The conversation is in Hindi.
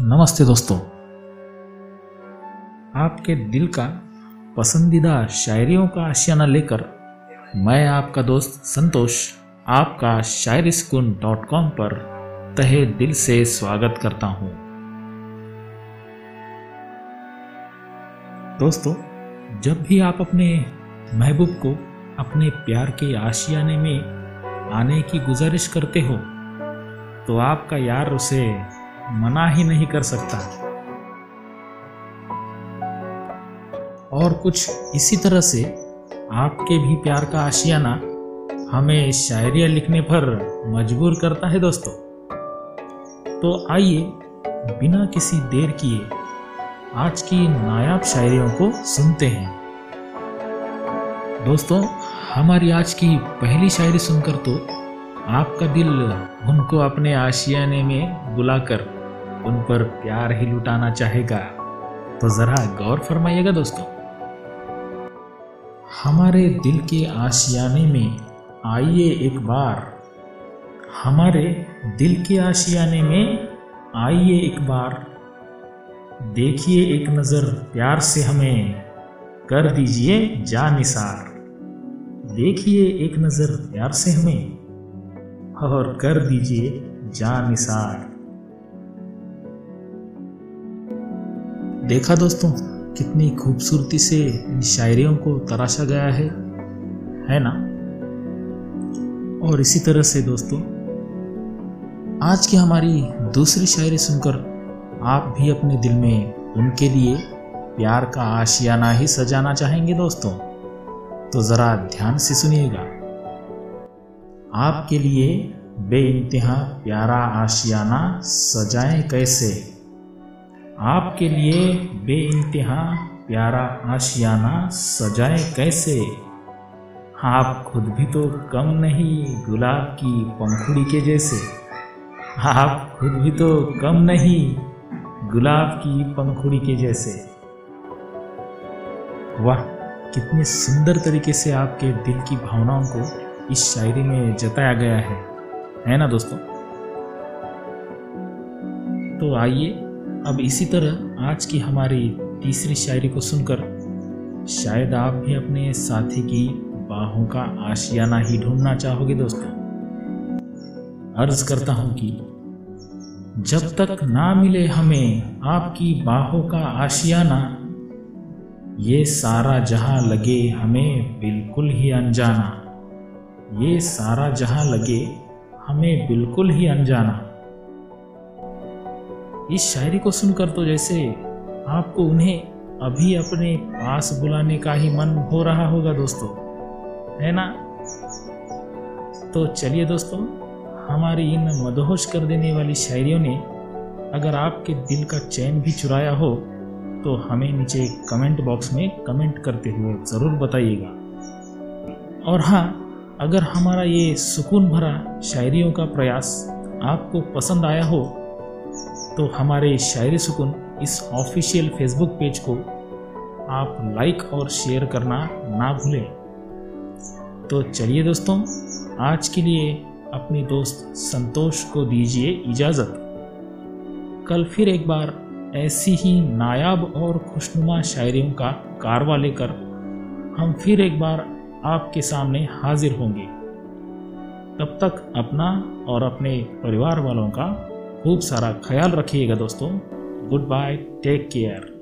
नमस्ते दोस्तों। आपके दिल का पसंदीदा शायरियों का आशियाना लेकर मैं आपका दोस्त संतोष, आपका शायरी सुकून डॉट कॉम पर तहे दिल से स्वागत करता हूँ। दोस्तों, जब भी आप अपने महबूब को अपने प्यार के आशियाने में आने की गुजारिश करते हो तो आपका यार उसे मना ही नहीं कर सकता। और कुछ इसी तरह से आपके भी प्यार का आशियाना हमें शायरिया लिखने पर मजबूर करता है दोस्तों। तो आइए, बिना किसी देर किए आज की नायाब शायरियों को सुनते हैं। दोस्तों, हमारी आज की पहली शायरी सुनकर तो आपका दिल उनको अपने आशियाने में बुलाकर उन पर प्यार ही लुटाना चाहेगा तो जरा गौर फरमाइएगा दोस्तों। हमारे दिल के आशियाने में आइए एक बार, हमारे दिल के आशियाने में आइए एक बार, देखिए एक नज़र प्यार से हमें, कर दीजिए जा निसार देखिए एक नज़र प्यार से हमें। और कर दीजिए जान देखा दोस्तों, कितनी खूबसूरती से इन शायरियों को तराशा गया है है ना? और इसी तरह से दोस्तों, आज की हमारी दूसरी शायरी सुनकर आप भी अपने दिल में उनके लिए प्यार का आशियाना ही सजाना चाहेंगे दोस्तों। तो ज़रा ध्यान से सुनिएगा। आपके लिए बे इंतहा प्यारा आशियाना सजाएँ कैसे? आपके लिए बे इंतहा प्यारा आशियाना सजाएँ कैसे? आप खुद भी तो कम नहीं गुलाब की पंखुड़ी के जैसे। आप खुद भी तो कम नहीं गुलाब की पंखुड़ी के जैसे। वाह, कितने सुंदर तरीके से आपके दिल की भावनाओं को इस शायरी में जताया गया है। है ना दोस्तों? तो आइए, अब इसी तरह आज की हमारी तीसरी शायरी को सुनकर शायद आप भी अपने साथी की बाहों का आशियाना ही ढूंढना चाहोगे दोस्तों। अर्ज़ करता हूँ कि जब तक ना मिले हमें आपकी बाहों का आशियाना, ये सारा जहाँ लगे हमें बिल्कुल ही अनजाना। ये सारा जहाँ लगे, हमें बिल्कुल ही अनजाना। इस शायरी को सुनकर तो जैसे आपको उन्हें अभी अपने पास बुलाने का ही मन हो रहा होगा दोस्तों, है ना? तो चलिए दोस्तों, हमारी इन मदहोश कर देने वाली शायरियों ने अगर आपके दिल का चैन भी चुराया हो तो हमें नीचे कमेंट बॉक्स में कमेंट करते हुए ज़रूर बताइएगा। और हाँ अगर हमारा ये सुकून भरा शायरियों का प्रयास आपको पसंद आया हो तो हमारे शायरी सुकून इस ऑफिशियल फेसबुक पेज को आप लाइक और शेयर करना ना भूलें। तो चलिए दोस्तों, आज के लिए अपने दोस्त संतोष को दीजिए इजाज़त। कल फिर एक बार ऐसी ही नायाब और खुशनुमा शायरियों का कारवा लेकर हम फिर एक बार आपके सामने हाजिर होंगे। तब तक अपना और अपने परिवार वालों का खूब सारा ख्याल रखिएगा दोस्तों। Good bye take care